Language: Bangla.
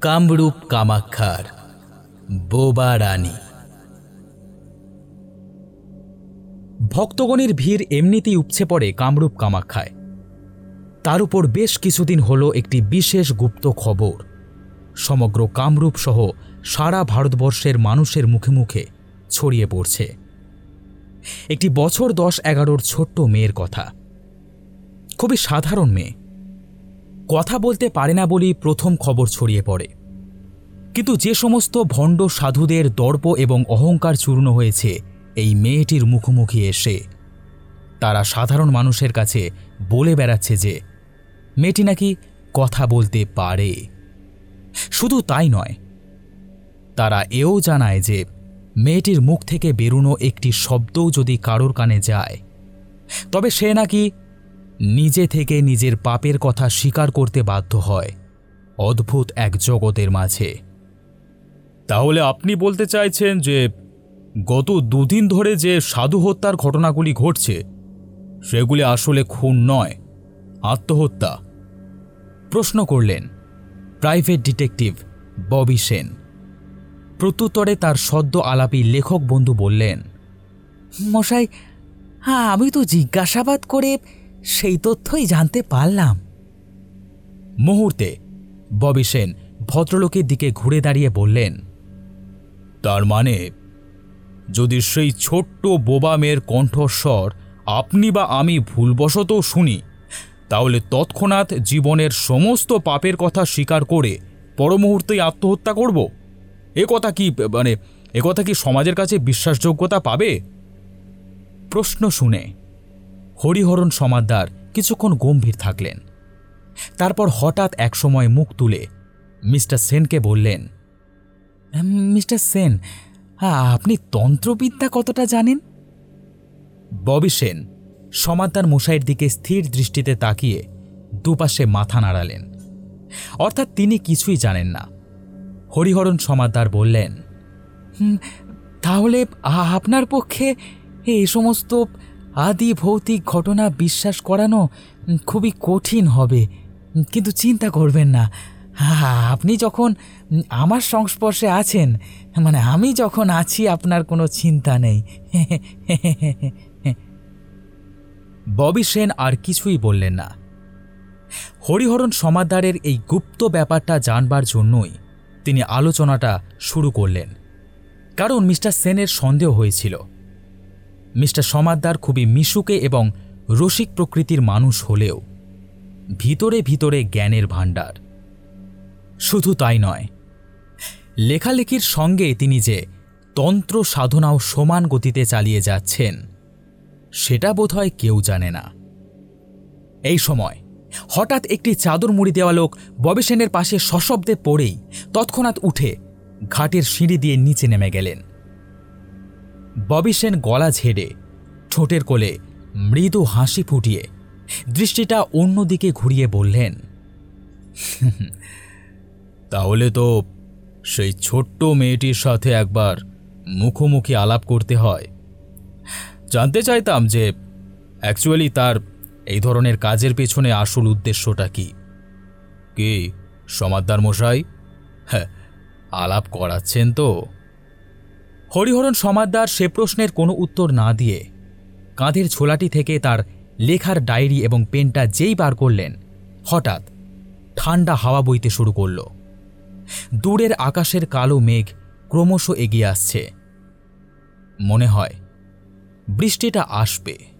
কামরূপ কামাক্ষার বোবা রানী। ভক্তগণের ভিড় এমনিতেই উপছে পড়ে কামরূপ কামাক্ষায়। তার উপর বেশ কিছুদিন হল একটি বিশেষ গুপ্ত খবর। সমগ্র কামরূপ সহ সারা ভারতবর্ষের মানুষের মুখে মুখে ছড়িয়ে পড়ছে। একটি বছর দশ এগারোর ছোট্ট মেয়ের কথা। খুবই সাধারণ মেয়ে। কথা বলতে পারে না বলেই প্রথম খবর ছড়িয়ে পড়ে। কিন্তু যে সমস্ত ভণ্ড সাধুদের দর্প এবং অহংকার চূর্ণ হয়েছে, এই মেয়েটির মুখোমুখি এসে তারা সাধারণ মানুষের কাছে বলে বেড়াচ্ছে যে, মেয়েটি নাকি কথা বলতে পারে। শুধু তাই নয়, তারা এও জানায় যে, মেয়েটির মুখ থেকে বেরোনো একটি শব্দও যদি কারোর কানে যায়, তবে সে নাকি নিজে থেকে নিজের পাপের কথা স্বীকার করতে বাধ্য হয়। অদ্ভুত এক জগতের মাঝে। তাহলে আপনি বলতে চাইছেন যে গত দুদিন ধরে যে সাধু হত্যার ঘটনাগুলি ঘটছে সেগুলি আসলে খুন নয় আত্মহত্যা। প্রশ্ন করলেন প্রাইভেট ডিটেকটিভ ববি সেন। প্রত্যুত্তরে তার সদ্য আলাপী লেখক বন্ধু বললেন মশাই হ্যাঁ আমি তো জিজ্ঞাসাবাদ করে সেই তথ্যই জানতে পারলাম। মুহূর্তে ববি সেন ভদ্রলোকের দিকে ঘুরে দাঁড়িয়ে বললেন, তার মানে যদি সেই ছোট্ট বোবা মেয়ের কণ্ঠস্বর আপনি বা আমি ভুলবশত শুনি, তাহলে তৎক্ষণাৎ জীবনের সমস্ত পাপের কথা স্বীকার করে পরমুহূর্তেই আত্মহত্যা করব? এ কথা কি মানে এ কথা কি সমাজের কাছে বিশ্বাসযোগ্যতা পাবে? প্রশ্ন শুনে হরিহরণ সমাদ্দার কিছুক্ষণ গম্ভীর থাকলেন। তারপর হঠাৎ একসময় মুখ তুলে মিস্টার সেনকে বললেন মিস্টার সেন আপনি তন্ত্রবিদ্যা কতটা জানেন? ববি সেন সমাদ্দার মশাইয়ের দিকে স্থির দৃষ্টিতে তাকিয়ে দুপাশে মাথা নাড়ালেন। অর্থাৎ তিনি কিছুই জানেন না। হরিহরণ সমাদ্দার বললেন তাহলে আপনার পক্ষে এই সমস্ত আদি ভৌতিক ঘটনা বিশ্বাস করানো খুবই কঠিন হবে। কিন্তু চিন্তা করবেন না। আপনি যখন আমার সংস্পর্শে আছেন মানে আমি যখন আছি, আপনার কোনো চিন্তা নেই। ববি সেন আর কিছুই বললেন না। হরিহরণ সমাদারের এই গুপ্ত ব্যাপারটা জানবার জন্যই তিনি আলোচনাটা শুরু করলেন। কারণ মিস্টার সেনের সন্দেহ হয়েছিল। মিস্টার সমাদ্দার খুবই মিশুকে এবং রসিক প্রকৃতির মানুষ হলেও ভিতরে ভিতরে জ্ঞানের ভাণ্ডার। শুধু তাই নয়, লেখালেখির সঙ্গে তিনি যে তন্ত্র সাধনাও সমান গতিতে চালিয়ে যাচ্ছেন, সেটা বোধহয় কেউ জানে না। এই সময় হঠাৎ একটি চাদর মুড়ি দেওয়া লোক ববি সেনের পাশে সশব্দে পড়েই তৎক্ষণাৎ উঠে ঘাটের সিঁড়ি দিয়ে নিচে নেমে গেলেন। ববি সেন গলা ঝেড়ে, ঠোঁটের কোলে মৃদু হাসি ফুটিয়ে দৃষ্টিটা অন্যদিকে ঘুরিয়ে বললেন, তাহলে তো সেই ছোট্ট মেয়েটির সাথে একবার মুখোমুখি আলাপ করতে হয়। জানতে চাইতাম যে অ্যাকচুয়ালি তার এই ধরনের কাজের পেছনে আসল উদ্দেশ্যটা কি। কি সমাদ্দার মশাই? হ্যাঁ আলাপ করাচ্ছেন তো। হরিহরণ সমাদ্দার সে প্রশ্নের কোনো উত্তর না দিয়ে কাঁধের ছোলাটি থেকে তার লেখার ডায়েরি এবং পেনটা যেই বার করলেন, হঠাৎ ঠান্ডা হাওয়া বইতে শুরু করল। দূরের আকাশের কালো মেঘ ক্রমশ এগিয়ে আসছে। মনে হয় বৃষ্টিটা আসবে।